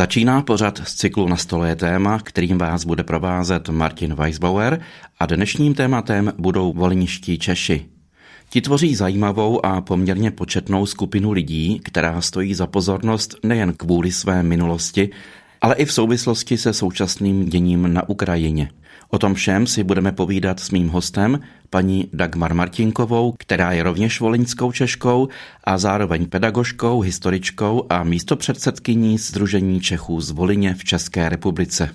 Začíná pořad z cyklu Na stole je téma, kterým vás bude provázet Martin Weisbauer a dnešním tématem budou volniští Češi. Ti tvoří zajímavou a poměrně početnou skupinu lidí, která stojí za pozornost nejen kvůli své minulosti, ale i v souvislosti se současným děním na Ukrajině. O tom všem si budeme povídat s mým hostem, paní Dagmar Martinkovou, která je rovněž voliňskou Češkou a zároveň pedagožkou, historičkou a místopředsedkyní Združení Čechů z Volině v České republice.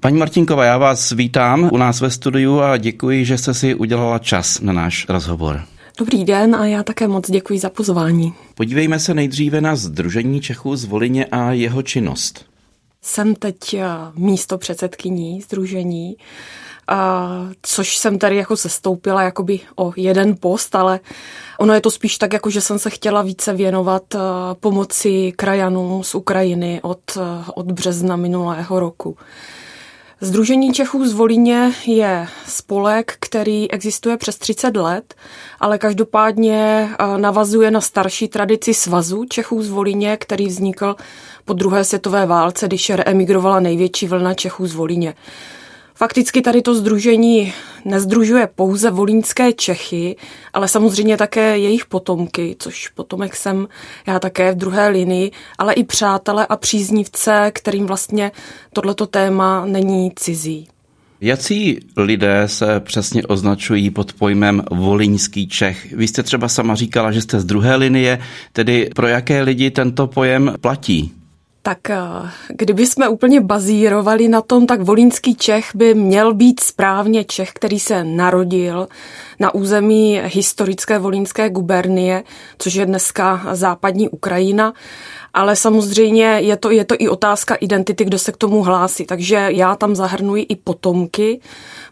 Paní Martinková, já vás vítám u nás ve studiu a děkuji, že jste si udělala čas na náš rozhovor. Dobrý den a já také moc děkuji za pozvání. Podívejme se nejdříve na Združení Čechů z Volině a jeho činnost. Jsem teď eh, místo předsedkyní združení, a což jsem tady jako sestoupila jakoby o jeden post, ale ono je to spíš tak, jako že jsem se chtěla více věnovat eh, pomoci krajanům z Ukrajiny od, eh, od března minulého roku. Združení Čechů z Volíně je spolek, který existuje přes 30 let, ale každopádně navazuje na starší tradici svazu Čechů z Volíně, který vznikl po druhé světové válce, když emigrovala největší vlna Čechů z Volíně. Fakticky tady to združení nezdružuje pouze volínské Čechy, ale samozřejmě také jejich potomky, což potomek jsem já také v druhé linii, ale i přátele a příznivce, kterým vlastně tohleto téma není cizí. Jací lidé se přesně označují pod pojmem volínský Čech? Vy jste třeba sama říkala, že jste z druhé linie, tedy pro jaké lidi tento pojem platí? Tak eh, kdyby jsme úplně bazírovali na tom, tak volínský Čech by měl být správně Čech, který se narodil na území historické volínské gubernie, což je dneska západní Ukrajina ale samozřejmě je to, je to i otázka identity, kdo se k tomu hlásí. Takže já tam zahrnuji i potomky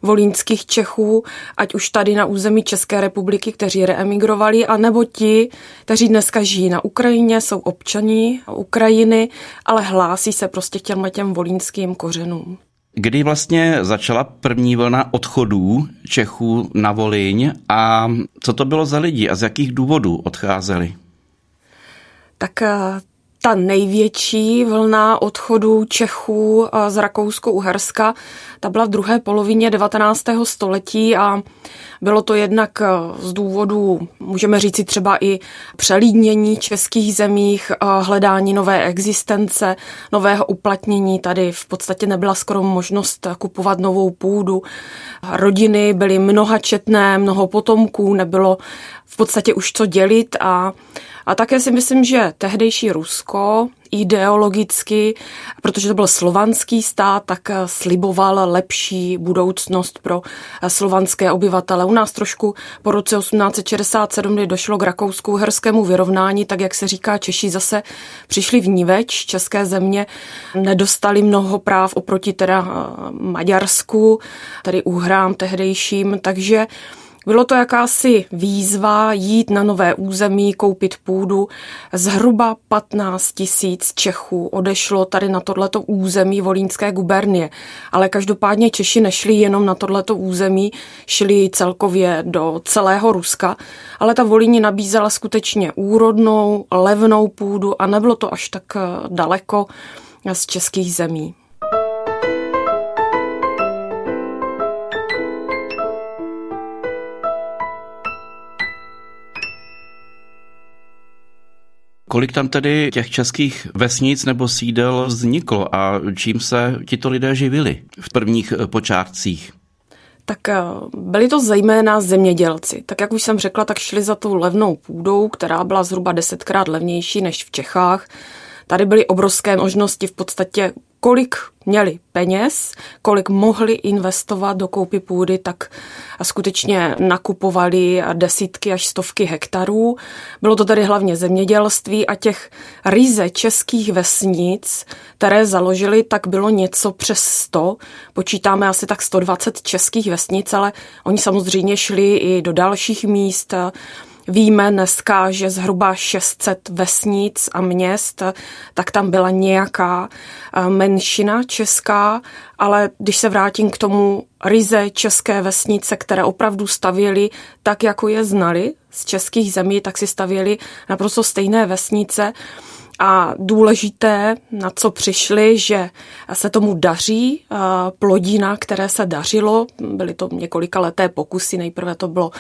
volínských Čechů, ať už tady na území České republiky, kteří reemigrovali, anebo ti, kteří dneska žijí na Ukrajině, jsou občaní Ukrajiny, ale hlásí se prostě těm těm volínským kořenům. Kdy vlastně začala první vlna odchodů Čechů na Volíň a co to bylo za lidi a z jakých důvodů odcházeli? Tak eh, ta největší vlna odchodu Čechů z Rakousko-Uherska, ta byla v druhé polovině 19. století a bylo to jednak z důvodu, můžeme říci třeba i přelídnění českých zemích, hledání nové existence, nového uplatnění. Tady v podstatě nebyla skoro možnost kupovat novou půdu. Rodiny byly mnohačetné, mnoho potomků, nebylo v podstatě už co dělit a a také si myslím, že tehdejší Rusko ideologicky, protože to byl slovanský stát, tak sliboval lepší budoucnost pro slovanské obyvatele. U nás trošku po roce 1867, kdy došlo k rakouskou herskému vyrovnání, tak jak se říká, Češi zase přišli v níveč, české země nedostali mnoho práv oproti teda Maďarsku, tady úhrám tehdejším, takže bylo to jakási výzva jít na nové území, koupit půdu. Zhruba 15 tisíc Čechů odešlo tady na tohleto území Volínské gubernie. Ale každopádně Češi nešli jenom na tohleto území, šli celkově do celého Ruska. Ale ta Volíně nabízela skutečně úrodnou, levnou půdu a nebylo to až tak eh, daleko z českých zemí. Kolik tam tedy těch českých vesnic nebo sídel vzniklo a čím se tito lidé živili v prvních eh, počátcích? Tak eh, byli to zejména zemědělci. Tak jak už jsem řekla, tak šli za tou levnou půdou, která byla zhruba desetkrát levnější než v Čechách. Tady byly obrovské možnosti v podstatě kolik měli peněz, kolik mohli investovat do koupy půdy, tak skutečně nakupovali desítky až stovky hektarů. Bylo to tady hlavně zemědělství a těch ryze českých vesnic, které založili, tak bylo něco přes 100. Počítáme asi tak 120 českých vesnic, ale oni samozřejmě šli i do dalších míst, Víme dneska, že zhruba 600 vesnic a měst, tak tam byla nějaká eh, menšina česká, ale když se vrátím k tomu ryze české vesnice, které opravdu stavěly tak, jako je znali z českých zemí, tak si stavěli naprosto stejné vesnice A důležité, na co přišli, že se tomu daří, plodina, které se dařilo, byly to několika leté pokusy, nejprve to bylo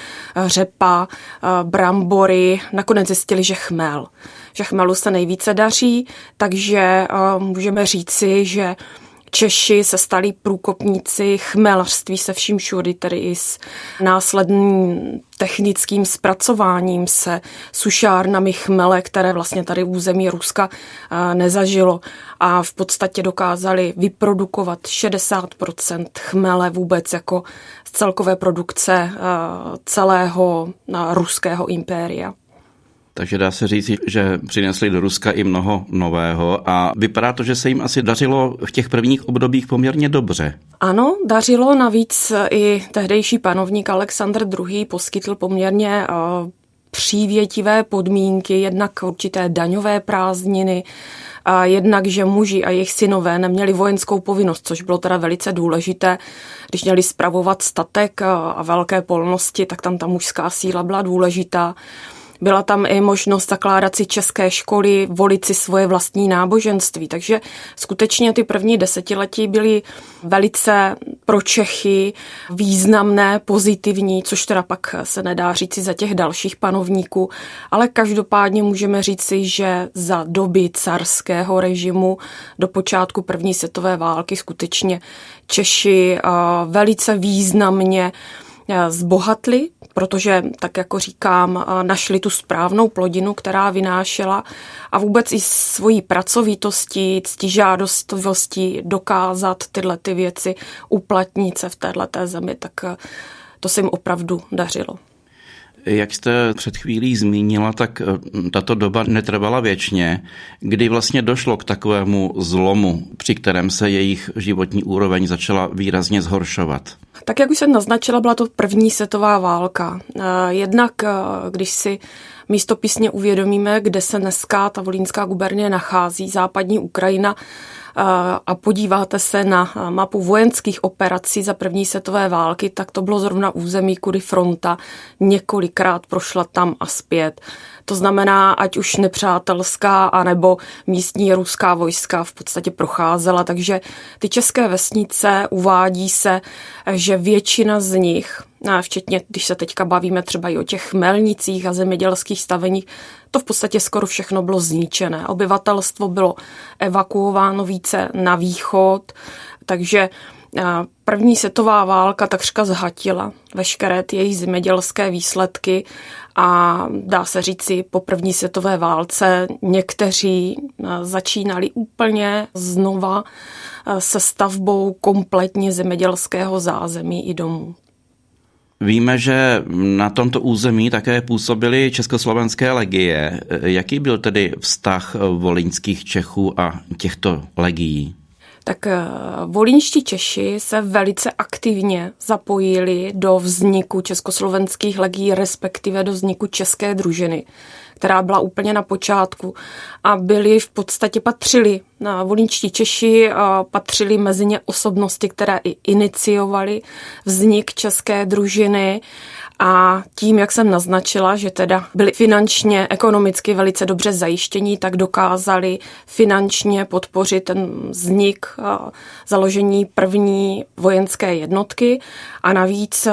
řepa, brambory, nakonec zjistili, že chmel. Že chmelu se nejvíce daří, takže můžeme říci, že Češi se stali průkopníci chmelařství se vším všudy, tedy i s následným technickým zpracováním se sušárnami chmele, které vlastně tady území Ruska eh, nezažilo. A v podstatě dokázali vyprodukovat 60% chmele vůbec jako z celkové produkce eh, celého eh, ruského impéria. Takže dá se říct, že přinesli do Ruska i mnoho nového a vypadá to, že se jim asi dařilo v těch prvních obdobích poměrně dobře. Ano, dařilo. Navíc i tehdejší panovník Aleksandr II. poskytl poměrně eh, přívětivé podmínky, jednak určité daňové prázdniny, a jednak, že muži a jejich synové neměli vojenskou povinnost, což bylo teda velice důležité. Když měli spravovat statek a velké polnosti, tak tam ta mužská síla byla důležitá. Byla tam i možnost zakládat si české školy, volit si svoje vlastní náboženství. Takže skutečně ty první desetiletí byly velice pro Čechy významné, pozitivní, což teda pak se nedá říci za těch dalších panovníků, ale každopádně můžeme říci, že za doby carského režimu do počátku první světové války skutečně Češi velice významně zbohatli, protože, tak jako říkám, našli tu správnou plodinu, která vynášela a vůbec i svojí pracovitostí, ctižádostivostí dokázat tyhle ty věci uplatnit se v této zemi, tak eh, to se jim opravdu dařilo. Jak jste před chvílí zmínila, tak eh, tato doba netrvala věčně, kdy vlastně došlo k takovému zlomu, při kterém se jejich životní úroveň začala výrazně zhoršovat. Tak jak už jsem naznačila, byla to první světová válka. Eh, jednak, eh, když si místopisně uvědomíme, kde se dneska ta volínská gubernie nachází, západní Ukrajina, a podíváte se na mapu vojenských operací za první světové války, tak to bylo zrovna území, kudy fronta několikrát prošla tam a zpět. To znamená, ať už nepřátelská, anebo místní ruská vojska v podstatě procházela. Takže ty české vesnice uvádí se, že většina z nich, včetně, když se teďka bavíme třeba i o těch melnicích a zemědělských staveních, to v podstatě skoro všechno bylo zničené. Obyvatelstvo bylo evakuováno více na východ, takže První světová válka takřka zhatila veškeré ty jejich zemědělské výsledky a dá se říci, po první světové válce někteří začínali úplně znova se stavbou kompletně zemědělského zázemí i domů. Víme, že na tomto území také působily československé legie. Jaký byl tedy vztah volinských Čechů a těchto legií? Tak eh, volínští Češi se velice aktivně zapojili do vzniku československých legií, respektive do vzniku české družiny, která byla úplně na počátku. A byli v podstatě patřili, na volínští Češi patřili mezi ně osobnosti, které i iniciovali vznik české družiny a tím, jak jsem naznačila, že teda byli finančně, ekonomicky velice dobře zajištění, tak dokázali finančně podpořit ten vznik, založení první vojenské jednotky a navíc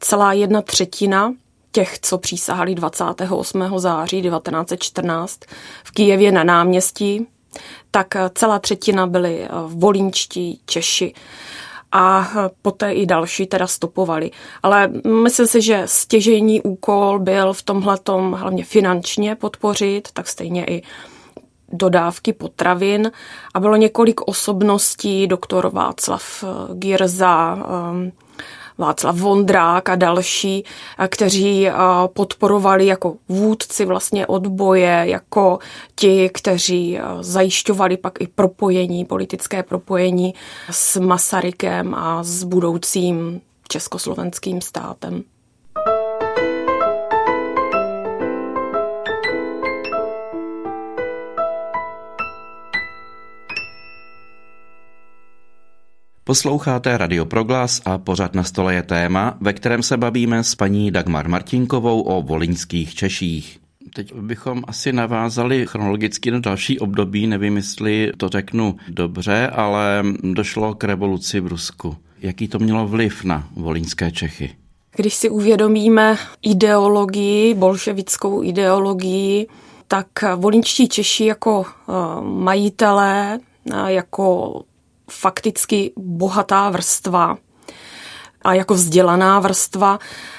celá jedna třetina těch, co přísahali 28. září 1914 v Kijevě na náměstí, tak celá třetina byli volínčtí Češi a poté i další teda stopovali. Ale myslím si, že stěžejní úkol byl v tomhle hlavně finančně podpořit, tak stejně i dodávky potravin a bylo několik osobností, doktor Václav Girza, um, Václav Vondrák a další, kteří podporovali jako vůdci vlastně odboje, jako ti, kteří zajišťovali pak i propojení, politické propojení s Masarykem a s budoucím československým státem. Posloucháte Radio Proglas a pořád na stole je téma, ve kterém se bavíme s paní Dagmar Martinkovou o volinských Češích. Teď bychom asi navázali chronologicky na další období, nevím, jestli to řeknu dobře, ale došlo k revoluci v Rusku. Jaký to mělo vliv na volínské Čechy? Když si uvědomíme ideologii, bolševickou ideologii, tak volinčtí Češi jako eh, majitelé, eh, jako fakticky bohatá vrstva a jako vzdělaná vrstva,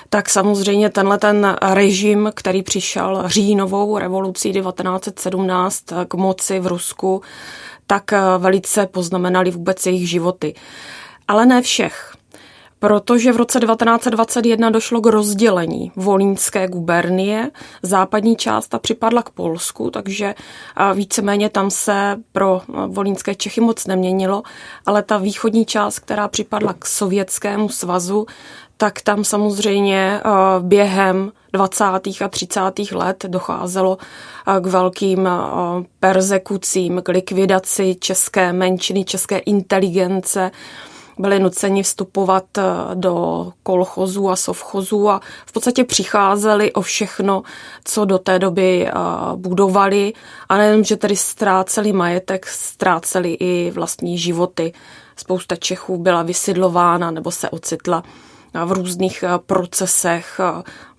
tak samozřejmě tenhle ten režim, který přišel říjnovou revolucí 1917 k moci v Rusku, tak velice poznamenali vůbec jejich životy. Ale ne všech protože v roce 1921 došlo k rozdělení Volínské gubernie. Západní část ta připadla k Polsku, takže víceméně tam se pro volínské Čechy moc neměnilo, ale ta východní část, která připadla k Sovětskému svazu, tak tam samozřejmě během 20. a 30. let docházelo k velkým persekucím, k likvidaci české menšiny, české inteligence, byli nuceni vstupovat eh, do kolchozů a sovchozů a v podstatě přicházeli o všechno, co do té doby eh, budovali a nejenom, že tedy ztráceli majetek, ztráceli i vlastní životy. Spousta Čechů byla vysidlována nebo se ocitla v různých eh, procesech.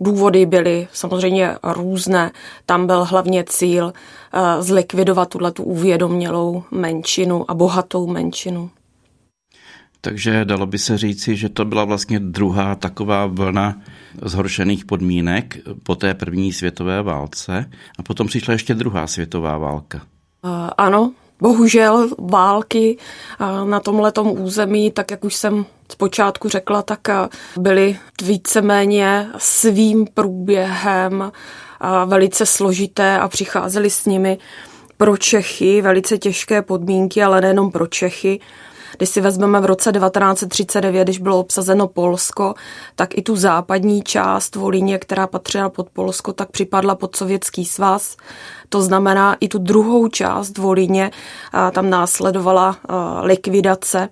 Důvody byly samozřejmě různé. Tam byl hlavně cíl zlikvidovat tuhle tu uvědomělou menšinu a bohatou menšinu. Takže dalo by se říci, že to byla vlastně druhá taková vlna zhoršených podmínek po té první světové válce a potom přišla ještě druhá světová válka. Uh, ano, bohužel války na tomhletom území, tak jak už jsem zpočátku řekla, tak byly víceméně svým průběhem velice složité a přicházely s nimi pro Čechy velice těžké podmínky, ale nejenom pro Čechy, když si vezmeme v roce 1939, když bylo obsazeno Polsko, tak i tu západní část Volíně, která patřila pod Polsko, tak připadla pod Sovětský svaz. To znamená i tu druhou část Volíně, tam následovala likvidace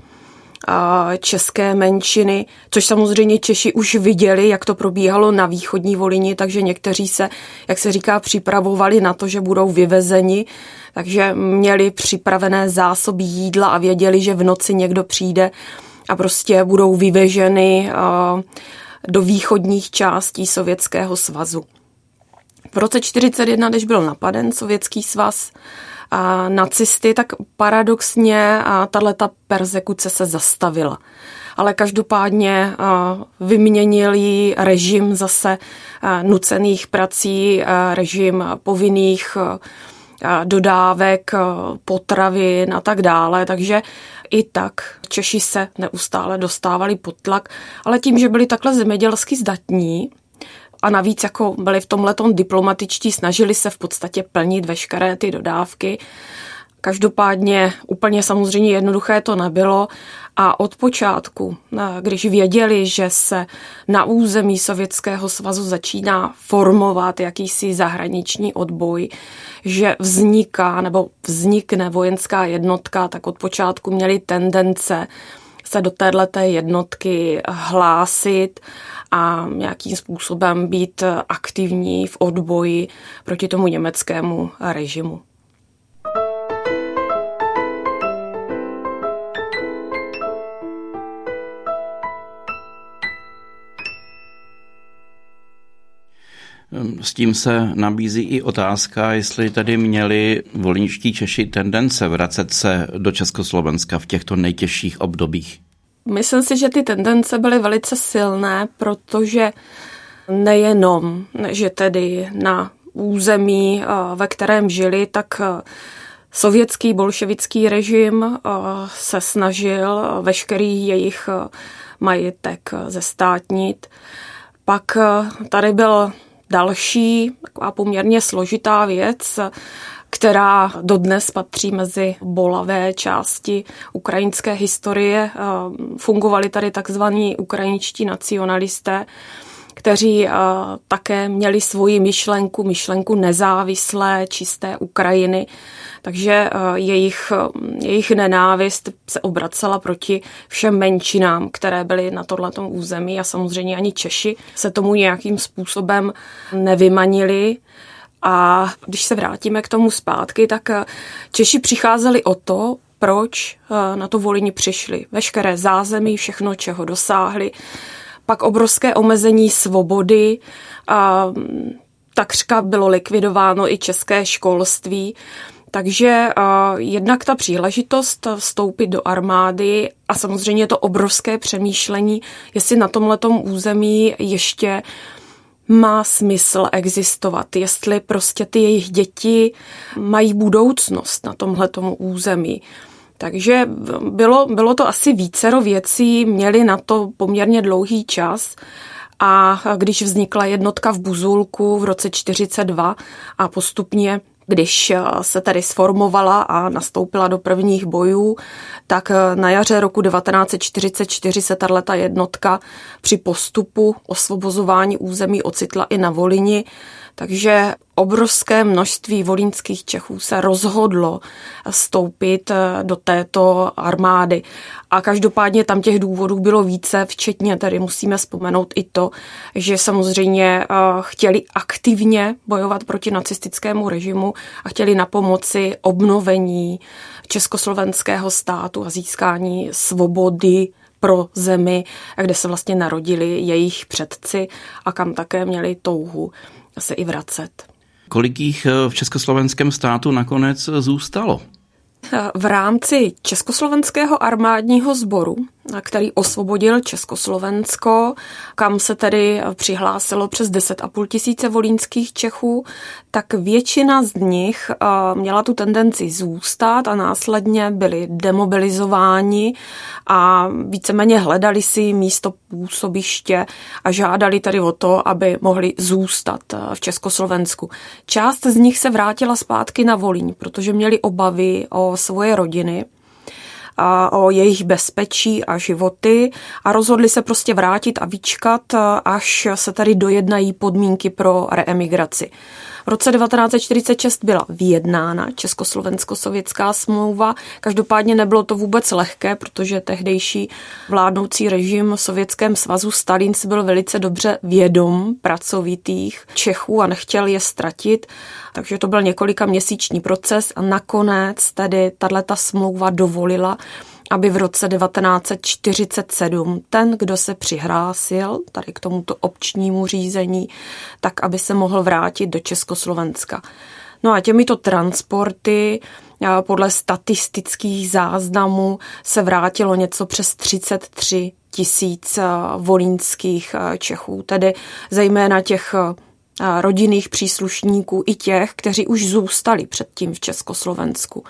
české menšiny, což samozřejmě Češi už viděli, jak to probíhalo na východní Volini, takže někteří se, jak se říká, připravovali na to, že budou vyvezeni, takže měli připravené zásoby jídla a věděli, že v noci někdo přijde a prostě budou vyveženy do východních částí Sovětského svazu. V roce 1941, když byl napaden Sovětský svaz, a nacisty, tak paradoxně tato persekuce se zastavila. Ale každopádně vyměnil jí režim zase nucených prací, režim povinných dodávek potravin a tak dále, takže i tak Češi se neustále dostávali pod tlak, ale tím, že byli takhle zemědělsky zdatní, a navíc jako byli v tomhle diplomatičtí, snažili se v podstatě plnit veškeré ty dodávky. Každopádně úplně samozřejmě jednoduché to nebylo a od počátku, když věděli, že se na území Sovětského svazu začíná formovat jakýsi zahraniční odboj, že vzniká nebo vznikne vojenská jednotka, tak od počátku měli tendence se do této jednotky hlásit a nějakým způsobem být aktivní v odboji proti tomu německému režimu. S tím se nabízí i otázka, jestli tady měli volničtí Češi tendence vracet se do Československa v těchto nejtěžších obdobích. Myslím si, že ty tendence byly velice silné, protože nejenom, že tedy na území, ve kterém žili, tak sovětský bolševický režim se snažil veškerý jejich majetek zestátnit. Pak tady byl další taková poměrně složitá věc, která dodnes patří mezi bolavé části ukrajinské historie. Fungovali tady takzvaní ukrajinští nacionalisté, kteří také měli svoji myšlenku, myšlenku nezávislé, čisté Ukrajiny. Takže jejich, jejich nenávist se obracela proti všem menšinám, které byly na tohletom území a samozřejmě ani Češi se tomu nějakým způsobem nevymanili A když se vrátíme k tomu zpátky, tak Češi přicházeli o to, proč na to Volini přišli. Veškeré zázemí, všechno, čeho dosáhli. Pak obrovské omezení svobody, a takřka bylo likvidováno i české školství. Takže jednak ta příležitost vstoupit do armády a samozřejmě to obrovské přemýšlení, jestli na tomhletom území ještě má smysl existovat, jestli prostě ty jejich děti mají budoucnost na tomhletom území. Takže bylo, bylo to asi vícero věcí, měli na to poměrně dlouhý čas. A když vznikla jednotka v Buzulku v roce 42 a postupně když se tady sformovala a nastoupila do prvních bojů, tak na jaře roku 1944 se tato jednotka při postupu osvobozování území ocitla i na Volini takže obrovské množství volínských Čechů se rozhodlo stoupit eh, do této armády. A každopádně tam těch důvodů bylo více, včetně tady musíme vzpomenout i to, že samozřejmě eh, chtěli aktivně bojovat proti nacistickému režimu a chtěli na pomoci obnovení československého státu a získání svobody pro zemi, kde se vlastně narodili jejich předci a kam také měli touhu se i vracet. Kolik jich eh, v československém státu nakonec zůstalo? V rámci Československého armádního sboru který osvobodil Československo, kam se tedy přihlásilo přes 10,5 tisíce volínských Čechů, tak většina z nich eh, měla tu tendenci zůstat a následně byli demobilizováni a víceméně hledali si místo působiště a žádali tady o to, aby mohli zůstat eh, v Československu. Část z nich se vrátila zpátky na Volíň, protože měli obavy o svoje rodiny a o jejich bezpečí a životy a rozhodli se prostě vrátit a vyčkat, až se tady dojednají podmínky pro reemigraci. V roce 1946 byla vyjednána československo-sovětská smlouva. Každopádně nebylo to vůbec lehké, protože tehdejší vládnoucí režim v Sovětském svazu Stalin si byl velice dobře vědom pracovitých Čechů a nechtěl je ztratit. Takže to byl několika měsíční proces a nakonec tedy tato smlouva dovolila, aby v roce 1947 ten, kdo se přihlásil tady k tomuto občnímu řízení, tak aby se mohl vrátit do Československa. No a těmito transporty podle statistických záznamů se vrátilo něco přes 33 tisíc volínských Čechů, tedy zejména těch rodinných příslušníků i těch, kteří už zůstali předtím v Československu.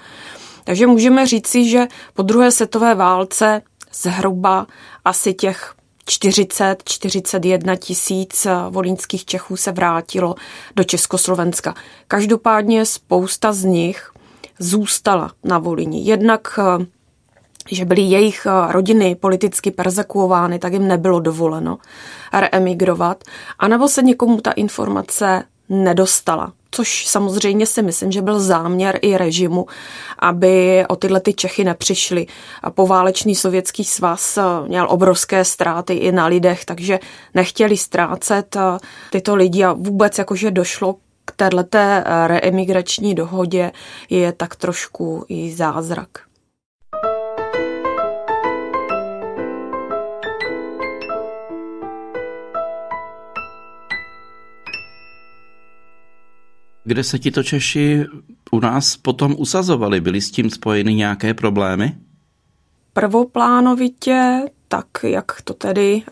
Takže můžeme říci, že po druhé světové válce zhruba asi těch 40-41 tisíc volínských Čechů se vrátilo do Československa. Každopádně spousta z nich zůstala na Volíni. Jednak že byly jejich rodiny politicky persekuovány, tak jim nebylo dovoleno reemigrovat, anebo se někomu ta informace nedostala což samozřejmě si myslím, že byl záměr i režimu, aby o tyhle ty Čechy nepřišly. A poválečný sovětský svaz eh, měl obrovské ztráty i na lidech, takže nechtěli ztrácet eh, tyto lidi a vůbec jakože došlo k této eh, reemigrační dohodě je tak trošku i zázrak. Kde se tito Češi u nás potom usazovali? Byly s tím spojeny nějaké problémy? Prvoplánovitě, tak jak to tedy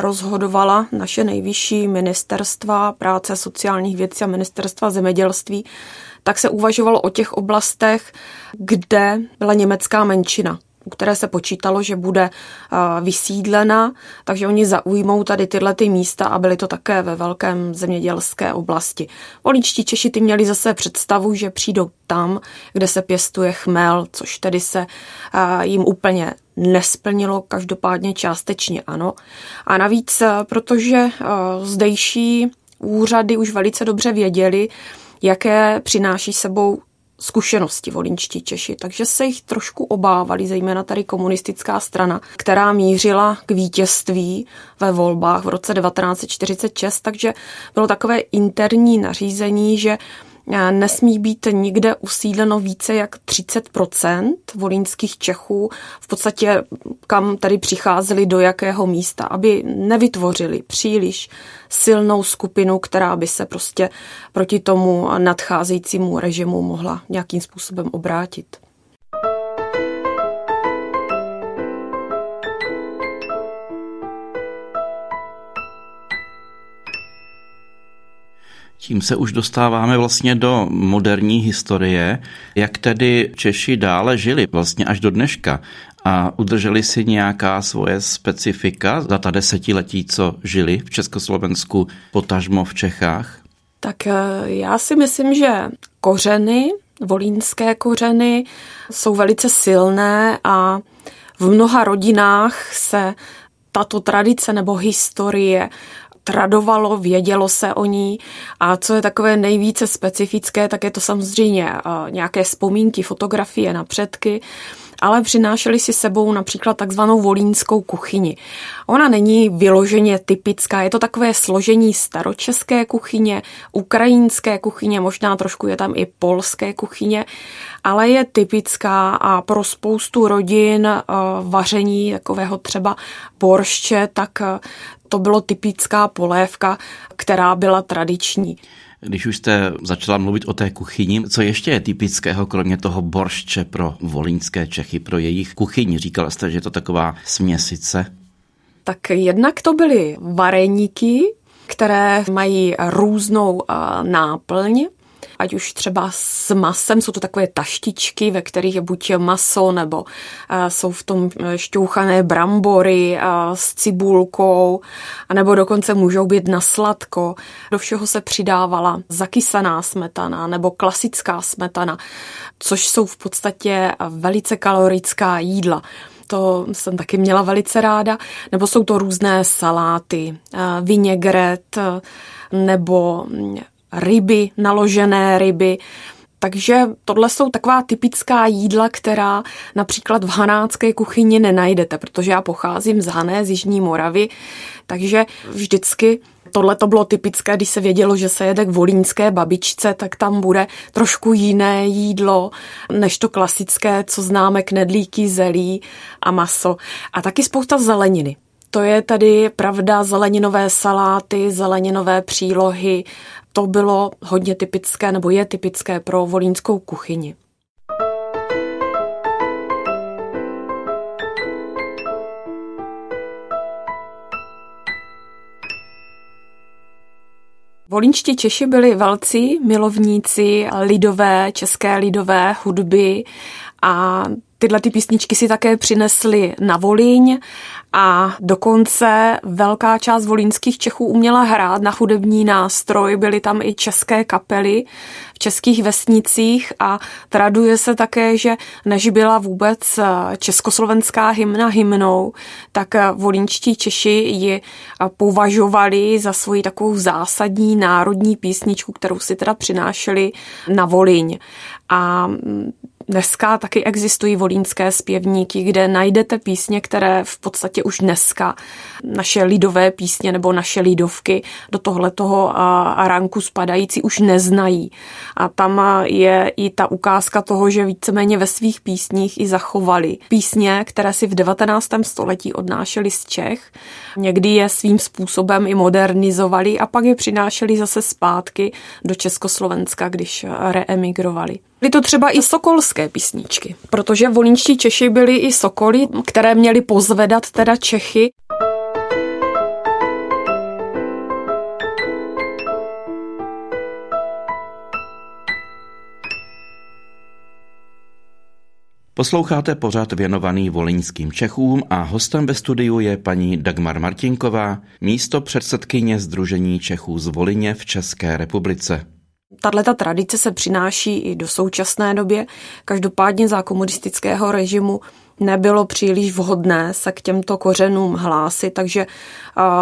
rozhodovala naše nejvyšší ministerstva práce sociálních věcí a ministerstva zemědělství, tak se uvažovalo o těch oblastech, kde byla německá menšina u které se počítalo, že bude vysídlena, takže oni zaujmou tady tyhle ty místa a byly to také ve velkém zemědělské oblasti. Voličtí Češi ty měli zase představu, že přijdou tam, kde se pěstuje chmel, což tedy se jim úplně nesplnilo, každopádně částečně ano. A navíc, protože zdejší úřady už velice dobře věděli, jaké přináší sebou zkušenosti volinčtí Češi, takže se jich trošku obávali, zejména tady komunistická strana, která mířila k vítězství ve volbách v roce 1946, takže bylo takové interní nařízení, že nesmí být nikde usídleno více jak 30% volínských Čechů, v podstatě kam tady přicházeli do jakého místa, aby nevytvořili příliš silnou skupinu, která by se prostě proti tomu nadcházejícímu režimu mohla nějakým způsobem obrátit. Tím se už dostáváme vlastně do moderní historie, jak tedy Češi dále žili vlastně až do dneška a udrželi si nějaká svoje specifika za ta desetiletí, co žili v Československu, potažmo v Čechách? Tak eh, já si myslím, že kořeny, volínské kořeny jsou velice silné a v mnoha rodinách se tato tradice nebo historie tradovalo, vědělo se o ní a co je takové nejvíce specifické, tak je to samozřejmě eh, nějaké vzpomínky, fotografie na předky, ale přinášeli si sebou například takzvanou volínskou kuchyni. Ona není vyloženě typická, je to takové složení staročeské kuchyně, ukrajinské kuchyně, možná trošku je tam i polské kuchyně, ale je typická a pro spoustu rodin eh, vaření takového třeba borště, tak eh, to bylo typická polévka, která byla tradiční. Když už jste začala mluvit o té kuchyni, co ještě je typického, kromě toho boršče pro volínské Čechy, pro jejich kuchyni? Říkala jste, že je to taková směsice. Tak jednak to byly vareníky, které mají různou náplň ať už třeba s masem, jsou to takové taštičky, ve kterých je buď maso, nebo jsou v tom e, šťouchané brambory s cibulkou, nebo dokonce můžou být na sladko. Do všeho se přidávala zakysaná smetana nebo klasická smetana, což jsou v podstatě velice kalorická jídla to jsem taky měla velice ráda, nebo jsou to různé saláty, vinegret, nebo ryby, naložené ryby. Takže tohle jsou taková typická jídla, která například v hanácké kuchyni nenajdete, protože já pocházím z Hané, z Jižní Moravy, takže vždycky tohle to bylo typické, když se vědělo, že se jede k volínské babičce, tak tam bude trošku jiné jídlo, než to klasické, co známe, knedlíky, zelí a maso. A taky spousta zeleniny. To je tady pravda, zeleninové saláty, zeleninové přílohy, to bylo hodně typické, nebo je typické pro volínskou kuchyni. Volínští Češi byli velcí milovníci lidové, české lidové hudby a tyhle ty písničky si také přinesli na Volíň a dokonce velká část volínských Čechů uměla hrát na hudební nástroj, byly tam i české kapely v českých vesnicích a traduje se také, že než byla vůbec československá hymna hymnou, tak volínčtí Češi ji považovali za svoji takovou zásadní národní písničku, kterou si teda přinášeli na Volíň. A Dneska taky existují volínské zpěvníky, kde najdete písně, které v podstatě už dneska naše lidové písně nebo naše lidovky do tohle toho aranku spadající už neznají. A tam je i ta ukázka toho, že víceméně ve svých písních i zachovali písně, které si v 19. století odnášeli z Čech. Někdy je svým způsobem i modernizovali a pak je přinášeli zase zpátky do Československa, když reemigrovali. Byly to třeba i sokolské písničky, protože volínští Češi byli i sokoly, které měli pozvedat teda Čechy. Posloucháte pořad věnovaný volinským Čechům a hostem ve studiu je paní Dagmar Martinková, místo předsedkyně Združení Čechů z Volině v České republice. Tato tradice se přináší i do současné době. Každopádně za komunistického režimu nebylo příliš vhodné se k těmto kořenům hlásit, takže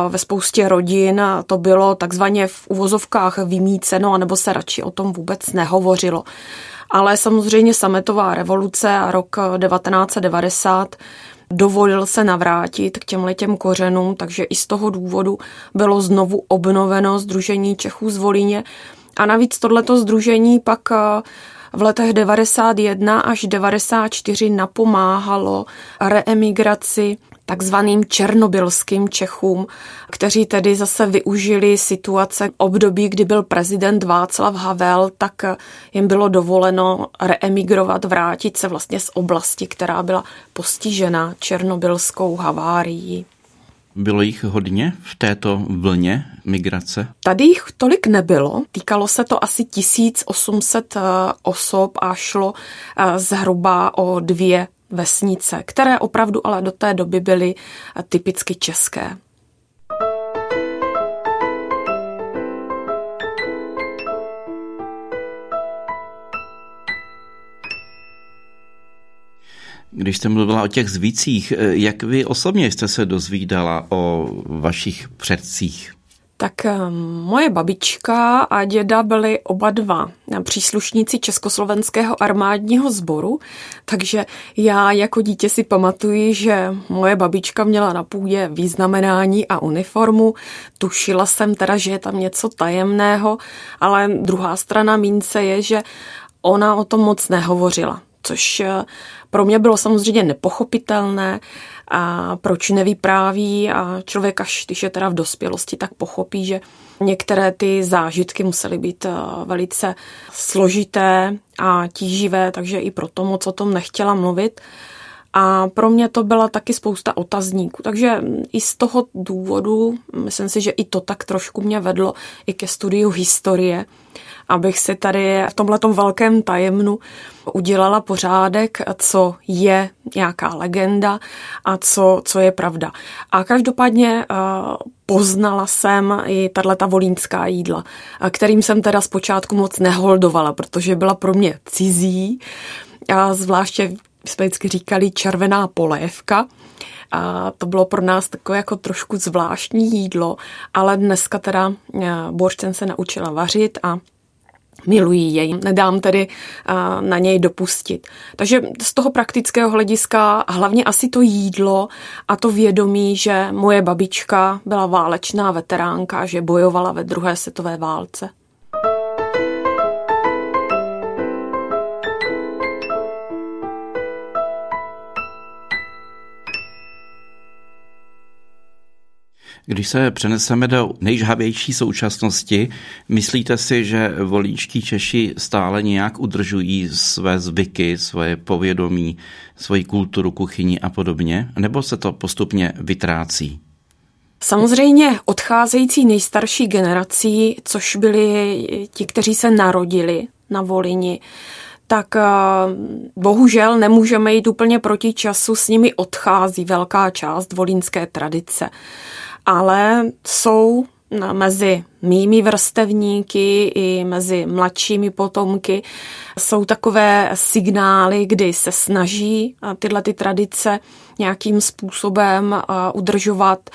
ve spoustě rodin to bylo takzvaně v uvozovkách vymíceno, anebo se radši o tom vůbec nehovořilo. Ale samozřejmě sametová revoluce a rok 1990 dovolil se navrátit k těm letěm kořenům, takže i z toho důvodu bylo znovu obnoveno Združení Čechů z Volíně. A navíc tohleto združení pak v letech 91 až 94 napomáhalo reemigraci takzvaným černobylským Čechům, kteří tedy zase využili situace období, kdy byl prezident Václav Havel, tak jim bylo dovoleno reemigrovat, vrátit se vlastně z oblasti, která byla postižena černobylskou havárií. Bylo jich hodně v této vlně migrace? Tady jich tolik nebylo. Týkalo se to asi 1800 eh, osob a šlo eh, zhruba o dvě vesnice, které opravdu ale do té doby byly eh, typicky české. Když jste mluvila o těch zvících, eh, jak vy osobně jste se dozvídala o vašich předcích? Tak eh, moje babička a děda byli oba dva příslušníci Československého armádního sboru, takže já jako dítě si pamatuji, že moje babička měla na půdě významenání a uniformu. Tušila jsem teda, že je tam něco tajemného, ale druhá strana mince je, že ona o tom moc nehovořila což eh, pro mě bylo samozřejmě nepochopitelné, a proč nevypráví a člověk až když je teda v dospělosti, tak pochopí, že některé ty zážitky musely být eh, velice složité a tíživé, takže i proto moc o tom nechtěla mluvit. A pro mě to byla taky spousta otazníků. Takže i z toho důvodu, myslím si, že i to tak trošku mě vedlo i ke studiu historie, abych si tady v tomhletom velkém tajemnu udělala pořádek, co je nějaká legenda a co, co je pravda. A každopádně uh, poznala jsem i tato volínská jídla, kterým jsem teda zpočátku moc neholdovala, protože byla pro mě cizí a zvláště jsme vždycky říkali červená polévka, a to bylo pro nás takové jako trošku zvláštní jídlo, ale dneska teda eh, boršť jsem se naučila vařit a milují jej, nedám tedy na něj dopustit. Takže z toho praktického hlediska hlavně asi to jídlo a to vědomí, že moje babička byla válečná veteránka, že bojovala ve druhé světové válce. Když se přeneseme do nejžhavější současnosti, myslíte si, že volíčtí Češi stále nějak udržují své zvyky, svoje povědomí, svoji kulturu, kuchyni a podobně? Nebo se to postupně vytrácí? Samozřejmě odcházející nejstarší generací, což byli ti, kteří se narodili na Volini, tak eh, bohužel nemůžeme jít úplně proti času, s nimi odchází velká část volínské tradice ale jsou mezi mými vrstevníky i mezi mladšími potomky jsou takové signály, kdy se snaží tyhle ty tradice nějakým způsobem udržovat.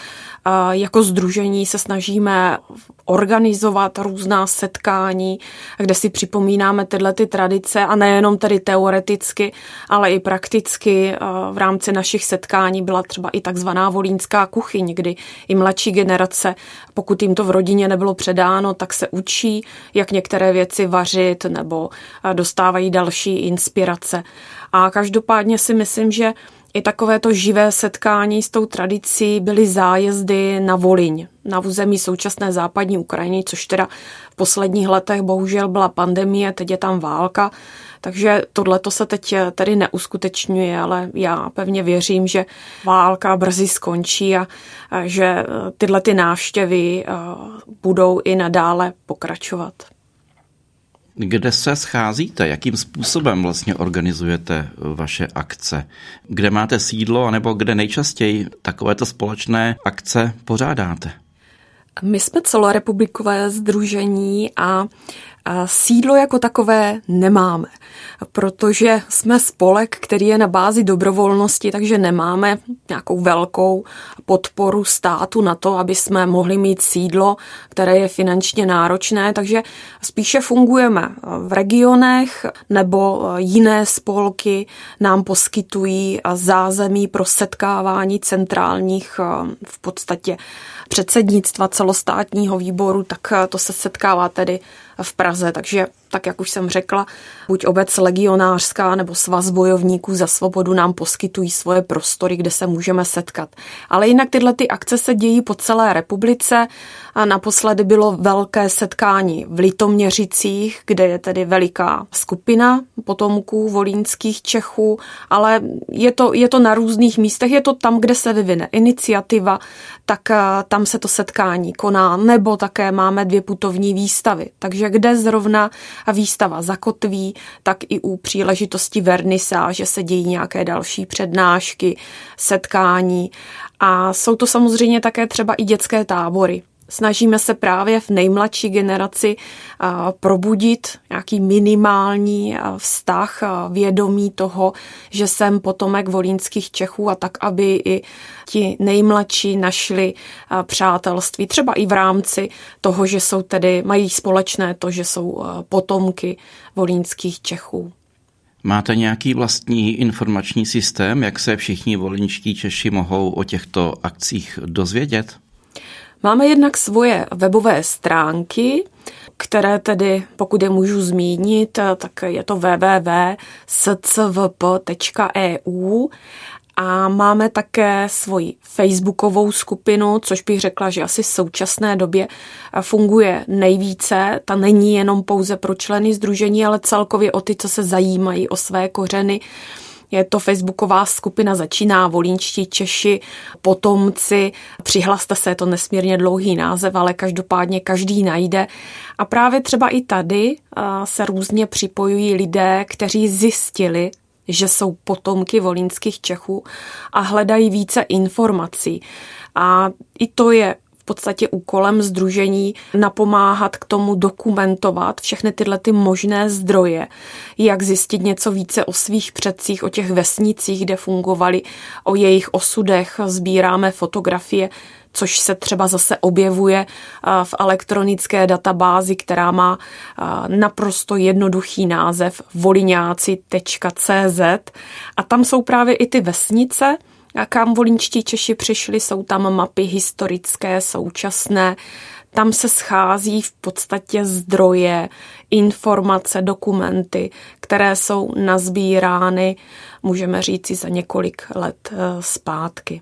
Jako združení se snažíme organizovat různá setkání, kde si připomínáme tyhle ty tradice a nejenom tedy teoreticky, ale i prakticky. V rámci našich setkání byla třeba i takzvaná volínská kuchyň, kdy i mladší generace, pokud jim to v rodině nebylo předáno, tak se učí, jak některé věci vařit nebo dostávají další inspirace. A každopádně si myslím, že i takovéto živé setkání s tou tradicí byly zájezdy na Voliň, na území současné západní Ukrajiny, což teda v posledních letech bohužel byla pandemie, teď je tam válka, takže tohle se teď tedy neuskutečňuje, ale já pevně věřím, že válka brzy skončí a, že tyhle ty návštěvy budou i nadále pokračovat. Kde se scházíte? Jakým způsobem vlastně organizujete vaše akce? Kde máte sídlo, anebo kde nejčastěji takovéto společné akce pořádáte? My jsme celorepublikové združení a Sídlo jako takové nemáme, protože jsme spolek, který je na bázi dobrovolnosti, takže nemáme nějakou velkou podporu státu na to, aby jsme mohli mít sídlo, které je finančně náročné, takže spíše fungujeme v regionech nebo jiné spolky nám poskytují zázemí pro setkávání centrálních v podstatě předsednictva celostátního výboru, tak to se setkává tedy v Praze, takže tak jak už jsem řekla, buď obec legionářská nebo svaz bojovníků za svobodu nám poskytují svoje prostory, kde se můžeme setkat. Ale jinak tyhle ty akce se dějí po celé republice. A naposledy bylo velké setkání v Litoměřicích, kde je tedy veliká skupina potomků volínských Čechů, ale je to, je to na různých místech, je to tam, kde se vyvine iniciativa, tak eh, tam se to setkání koná, nebo také máme dvě putovní výstavy. Takže kde zrovna výstava zakotví, tak i u příležitosti vernisáže se dějí nějaké další přednášky, setkání a jsou to samozřejmě také třeba i dětské tábory. Snažíme se právě v nejmladší generaci probudit nějaký minimální vztah, vědomí toho, že jsem potomek volínských Čechů a tak, aby i ti nejmladší našli přátelství, třeba i v rámci toho, že jsou tedy, mají společné to, že jsou potomky volínských Čechů. Máte nějaký vlastní informační systém, jak se všichni volínští Češi mohou o těchto akcích dozvědět? Máme jednak svoje webové stránky, které tedy, pokud je můžu zmínit, tak je to www.scvp.eu a máme také svoji facebookovou skupinu, což bych řekla, že asi v současné době funguje nejvíce. Ta není jenom pouze pro členy združení, ale celkově o ty, co se zajímají o své kořeny je to facebooková skupina Začíná volínčtí Češi, potomci. Přihlaste se, je to nesmírně dlouhý název, ale každopádně každý najde. A právě třeba i tady se různě připojují lidé, kteří zjistili, že jsou potomky volínských Čechů a hledají více informací. A i to je podstatě úkolem združení napomáhat k tomu dokumentovat všechny tyhle ty možné zdroje, jak zjistit něco více o svých předcích, o těch vesnicích, kde fungovali, o jejich osudech, sbíráme fotografie, což se třeba zase objevuje v elektronické databázi, která má naprosto jednoduchý název voliňáci.cz a tam jsou právě i ty vesnice, kam volinčtí Češi přišli, jsou tam mapy historické, současné, tam se schází v podstatě zdroje, informace, dokumenty, které jsou nazbírány, můžeme říci, za několik let eh, zpátky.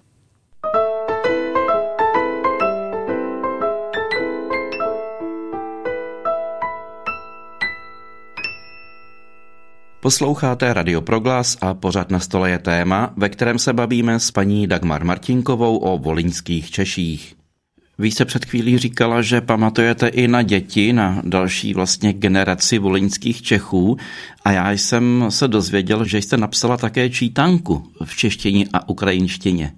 Posloucháte Radio Proglas a pořád na stole je téma, ve kterém se bavíme s paní Dagmar Martinkovou o volinských Češích. Vy jste před chvílí říkala, že pamatujete i na děti, na další vlastně generaci volinských Čechů a já jsem se dozvěděl, že jste napsala také čítanku v češtině a ukrajinštině.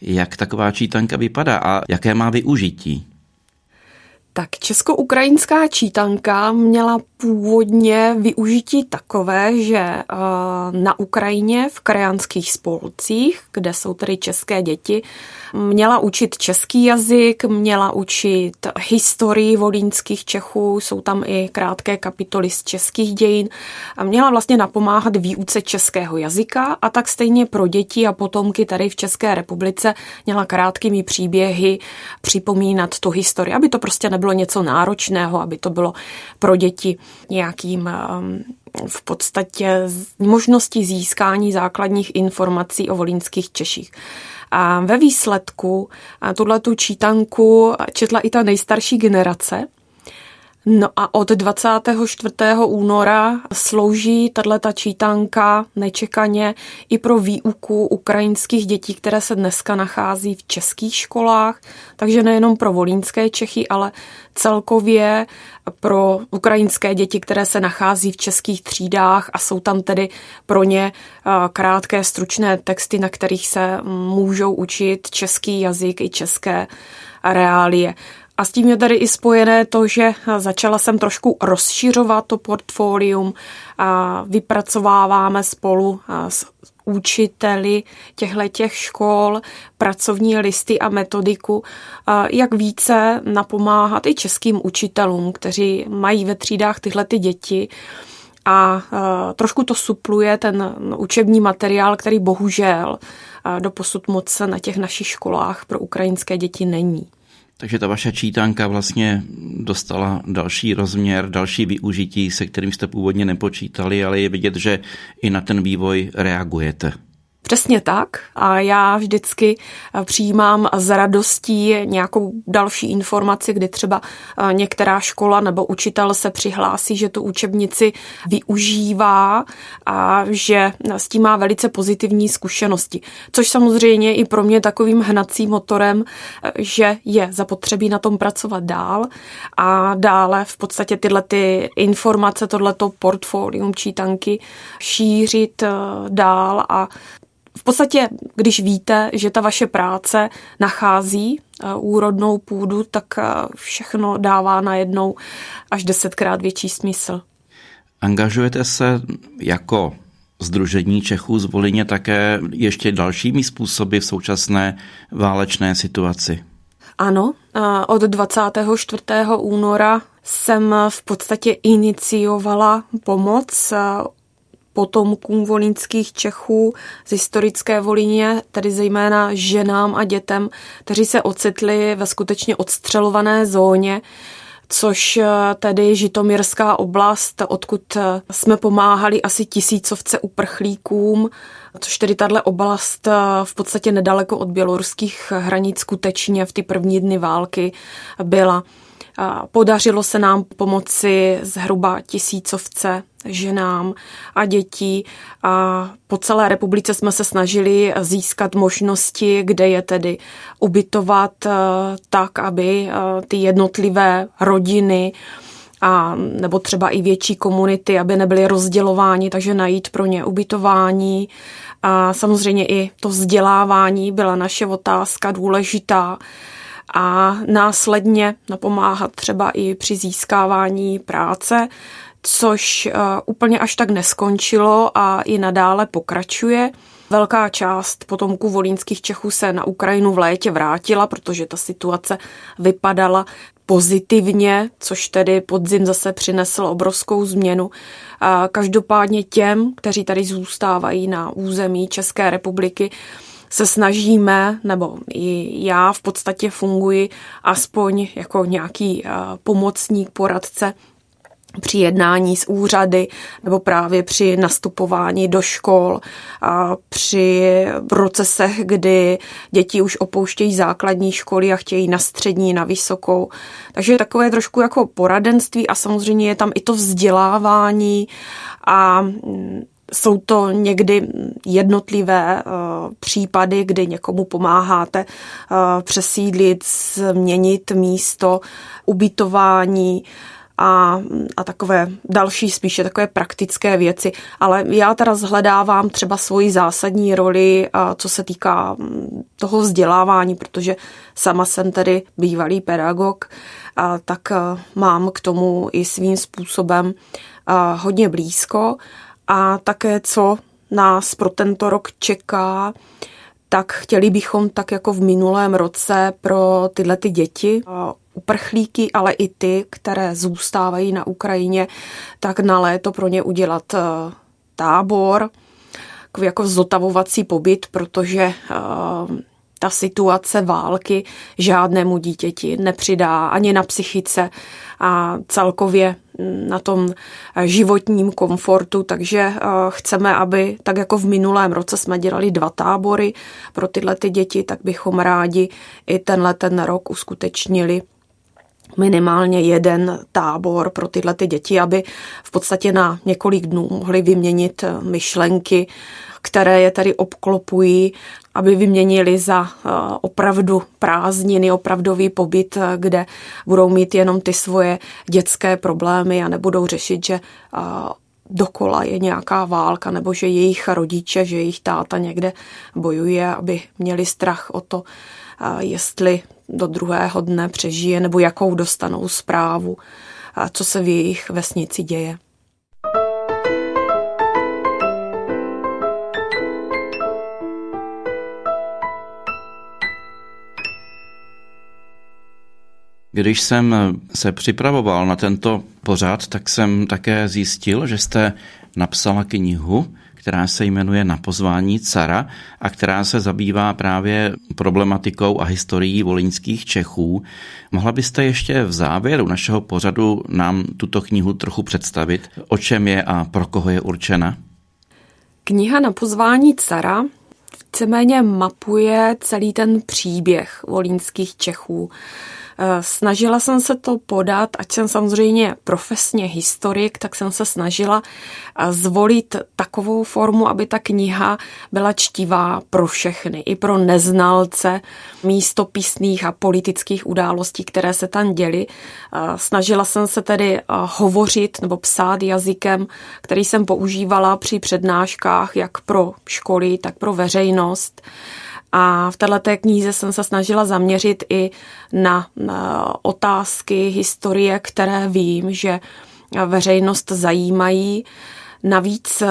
Jak taková čítanka vypadá a jaké má využití? Tak česko-ukrajinská čítanka měla původně využití takové, že eh, na Ukrajině v krajanských spolcích, kde jsou tedy české děti, měla učit český jazyk, měla učit historii volínských Čechů, jsou tam i krátké kapitoly z českých dějin a měla vlastně napomáhat výuce českého jazyka a tak stejně pro děti a potomky tady v České republice měla krátkými příběhy připomínat tu historii, aby to prostě nebylo něco náročného, aby to bylo pro děti nějakým um, v podstatě možnosti získání základních informací o volínských Češích. A ve výsledku tuhle tu čítanku četla i ta nejstarší generace, No a od 24. února slouží tato čítanka nečekaně i pro výuku ukrajinských dětí, které se dneska nachází v českých školách, takže nejenom pro volínské Čechy, ale celkově pro ukrajinské děti, které se nachází v českých třídách a jsou tam tedy pro ně krátké stručné texty, na kterých se můžou učit český jazyk i české reálie. A s tím je tady i spojené to, že začala jsem trošku rozšiřovat to portfolium a vypracováváme spolu s učiteli těchto těch škol, pracovní listy a metodiku, jak více napomáhat i českým učitelům, kteří mají ve třídách tyhle ty děti a trošku to supluje ten učební materiál, který bohužel doposud moc na těch našich školách pro ukrajinské děti není. Takže ta vaše čítanka vlastně dostala další rozměr, další využití, se kterým jste původně nepočítali, ale je vidět, že i na ten vývoj reagujete. Přesně tak. A já vždycky eh, přijímám s radostí nějakou další informaci, kdy třeba eh, některá škola nebo učitel se přihlásí, že tu učebnici využívá a že s tím má velice pozitivní zkušenosti. Což samozřejmě i pro mě takovým hnacím motorem, eh, že je zapotřebí na tom pracovat dál a dále v podstatě tyhle ty informace, tohleto portfolium čítanky šířit dál a v podstatě, když víte, že ta vaše práce nachází eh, úrodnou půdu, tak eh, všechno dává najednou až desetkrát větší smysl. Angažujete se jako Združení Čechů z Volině také ještě dalšími způsoby v současné válečné situaci? Ano, eh, od 24. února jsem v podstatě iniciovala pomoc potomkům volínských Čechů z historické Volíně, tedy zejména ženám a dětem, kteří se ocitli ve skutečně odstřelované zóně, což eh, tedy Žitomírská oblast, odkud eh, jsme pomáhali asi tisícovce uprchlíkům, což tedy tahle oblast eh, v podstatě nedaleko od běloruských hranic skutečně v ty první dny války byla. Podařilo se nám pomoci zhruba tisícovce ženám a dětí a po celé republice jsme se snažili získat možnosti, kde je tedy ubytovat eh, tak, aby eh, ty jednotlivé rodiny a nebo třeba i větší komunity, aby nebyly rozdělováni, takže najít pro ně ubytování. A samozřejmě i to vzdělávání byla naše otázka důležitá a následně napomáhat třeba i při získávání práce, což uh, úplně až tak neskončilo a i nadále pokračuje. Velká část potomků volínských Čechů se na Ukrajinu v létě vrátila, protože ta situace vypadala pozitivně, což tedy podzim zase přinesl obrovskou změnu. Každopádně těm, kteří tady zůstávají na území České republiky, se snažíme, nebo i já v podstatě funguji aspoň jako nějaký uh, pomocník, poradce při jednání s úřady nebo právě při nastupování do škol a při procesech, kdy děti už opouštějí základní školy a chtějí na střední, na vysokou. Takže takové trošku jako poradenství a samozřejmě je tam i to vzdělávání a mm, jsou to někdy jednotlivé uh, případy, kdy někomu pomáháte uh, přesídlit, změnit místo, ubytování, a, a takové další spíše takové praktické věci. Ale já teda zhledávám třeba svoji zásadní roli, co se týká mm, toho vzdělávání, protože sama jsem tedy bývalý pedagog, a tak mám k tomu i svým způsobem hodně blízko. A také co nás pro tento rok čeká, tak chtěli bychom tak jako v minulém roce pro tyhle ty děti uprchlíky, ale i ty, které zůstávají na Ukrajině, tak na léto pro ně udělat eh, tábor, jako zotavovací pobyt, protože eh, ta situace války žádnému dítěti nepřidá ani na psychice a celkově na tom životním komfortu, takže eh, chceme, aby tak jako v minulém roce jsme dělali dva tábory pro tyhle ty děti, tak bychom rádi i tenhle ten rok uskutečnili minimálně jeden tábor pro tyhle ty děti, aby v podstatě na několik dnů mohli vyměnit eh, myšlenky, které je tady obklopují, aby vyměnili za eh, opravdu prázdniny, opravdový pobyt, eh, kde budou mít jenom ty svoje dětské problémy a nebudou řešit, že dokola je nějaká válka nebo že jejich rodiče, že jejich táta někde bojuje, aby měli strach o to, jestli do druhého dne přežije nebo jakou dostanou zprávu, a co se v jejich vesnici děje. Když jsem se připravoval na tento pořad, tak jsem také zjistil, že jste napsala knihu, která se jmenuje Na pozvání cara a která se zabývá právě problematikou a historií volinských Čechů. Mohla byste ještě v závěru našeho pořadu nám tuto knihu trochu představit? O čem je a pro koho je určena? Kniha Na pozvání cara víceméně mapuje celý ten příběh volínských Čechů. Eh, snažila jsem se to podat, ať jsem samozřejmě profesně historik, tak jsem se snažila eh, zvolit takovou formu, aby ta kniha byla čtivá pro všechny, i pro neznalce místopisných a politických událostí, které se tam děly. Eh, snažila jsem se tedy hovořit nebo psát jazykem, který jsem používala při přednáškách jak pro školy, tak pro veřejnost. A v této knize jsem se snažila zaměřit i na, na otázky historie, které vím, že veřejnost zajímají. Navíc eh,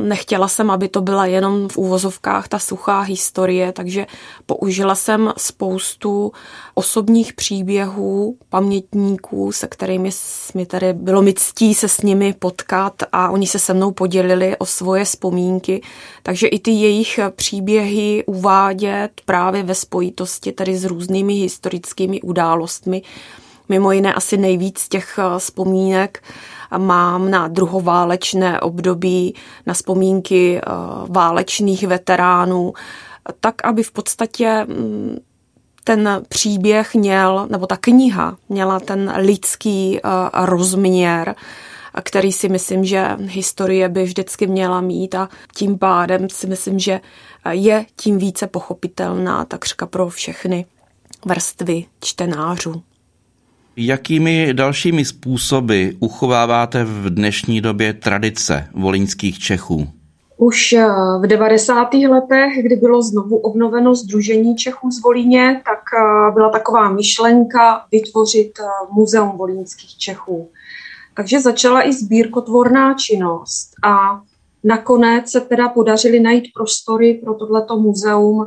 nechtěla jsem, aby to byla jenom v úvozovkách ta suchá historie, takže použila jsem spoustu osobních příběhů pamětníků, se kterými mi tady bylo mi ctí se s nimi potkat a oni se se mnou podělili o svoje vzpomínky, takže i ty jejich příběhy uvádět právě ve spojitosti tady s různými historickými událostmi, mimo jiné asi nejvíc těch eh, vzpomínek mám na druhoválečné období, na vzpomínky eh, válečných veteránů, tak aby v podstatě mm, ten příběh měl, nebo ta kniha měla ten lidský eh, rozměr, který si myslím, že historie by vždycky měla mít a tím pádem si myslím, že je tím více pochopitelná takřka pro všechny vrstvy čtenářů. Jakými dalšími způsoby uchováváte v dnešní době tradice volinských Čechů? Už eh, v 90. letech, kdy bylo znovu obnoveno Združení Čechů z Volíně, tak eh, byla taková myšlenka vytvořit eh, muzeum volínských Čechů. Takže začala i sbírkotvorná činnost a nakonec se teda podařili najít prostory pro tohleto muzeum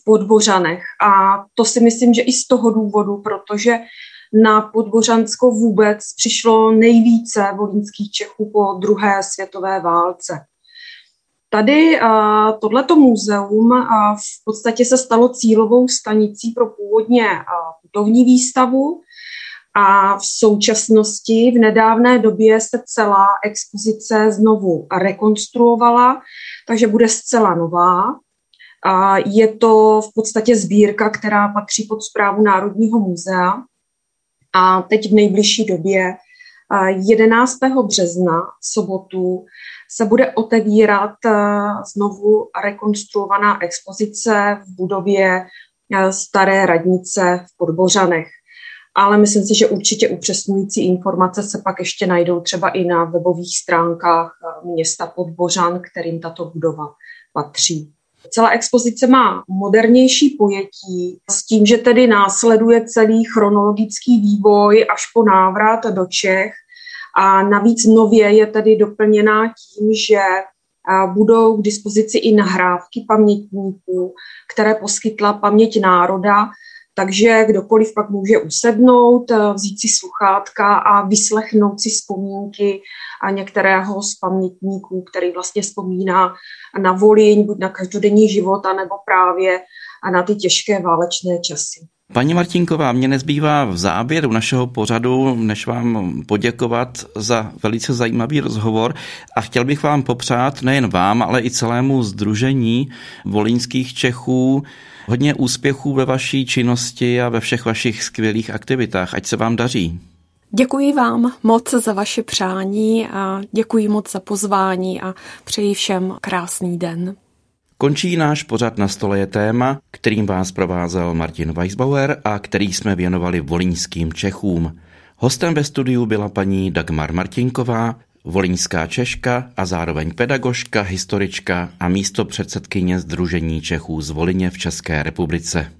v Podbořanech. A to si myslím, že i z toho důvodu, protože na Podbořansko vůbec přišlo nejvíce volínských Čechů po druhé světové válce. Tady tohleto muzeum v podstatě se stalo cílovou stanicí pro původně putovní výstavu a v současnosti v nedávné době se celá expozice znovu rekonstruovala, takže bude zcela nová. Je to v podstatě sbírka, která patří pod zprávu Národního muzea a teď v nejbližší době 11. března v sobotu se bude otevírat znovu rekonstruovaná expozice v budově staré radnice v Podbořanech. Ale myslím si, že určitě upřesňující informace se pak ještě najdou třeba i na webových stránkách města Podbořan, kterým tato budova patří. Celá expozice má modernější pojetí s tím, že tedy následuje celý chronologický vývoj až po návrat do Čech. A navíc nově je tedy doplněná tím, že budou k dispozici i nahrávky pamětníků, které poskytla paměť národa takže kdokoliv pak může usednout, eh, vzít si sluchátka a vyslechnout si vzpomínky a některého z pamětníků, který vlastně vzpomíná na Volíň, buď na každodenní život, nebo právě na ty těžké válečné časy. Paní Martinková, mě nezbývá v záběru našeho pořadu, než vám poděkovat za velice zajímavý rozhovor a chtěl bych vám popřát nejen vám, ale i celému združení volínských Čechů Hodně úspěchů ve vaší činnosti a ve všech vašich skvělých aktivitách. Ať se vám daří. Děkuji vám moc za vaše přání a děkuji moc za pozvání a přeji všem krásný den. Končí náš pořad na stole je téma, kterým vás provázel Martin Weisbauer a který jsme věnovali volínským Čechům. Hostem ve studiu byla paní Dagmar Martinková, volínská Češka a zároveň pedagožka, historička a místo předsedkyně Združení Čechů z Volině v České republice.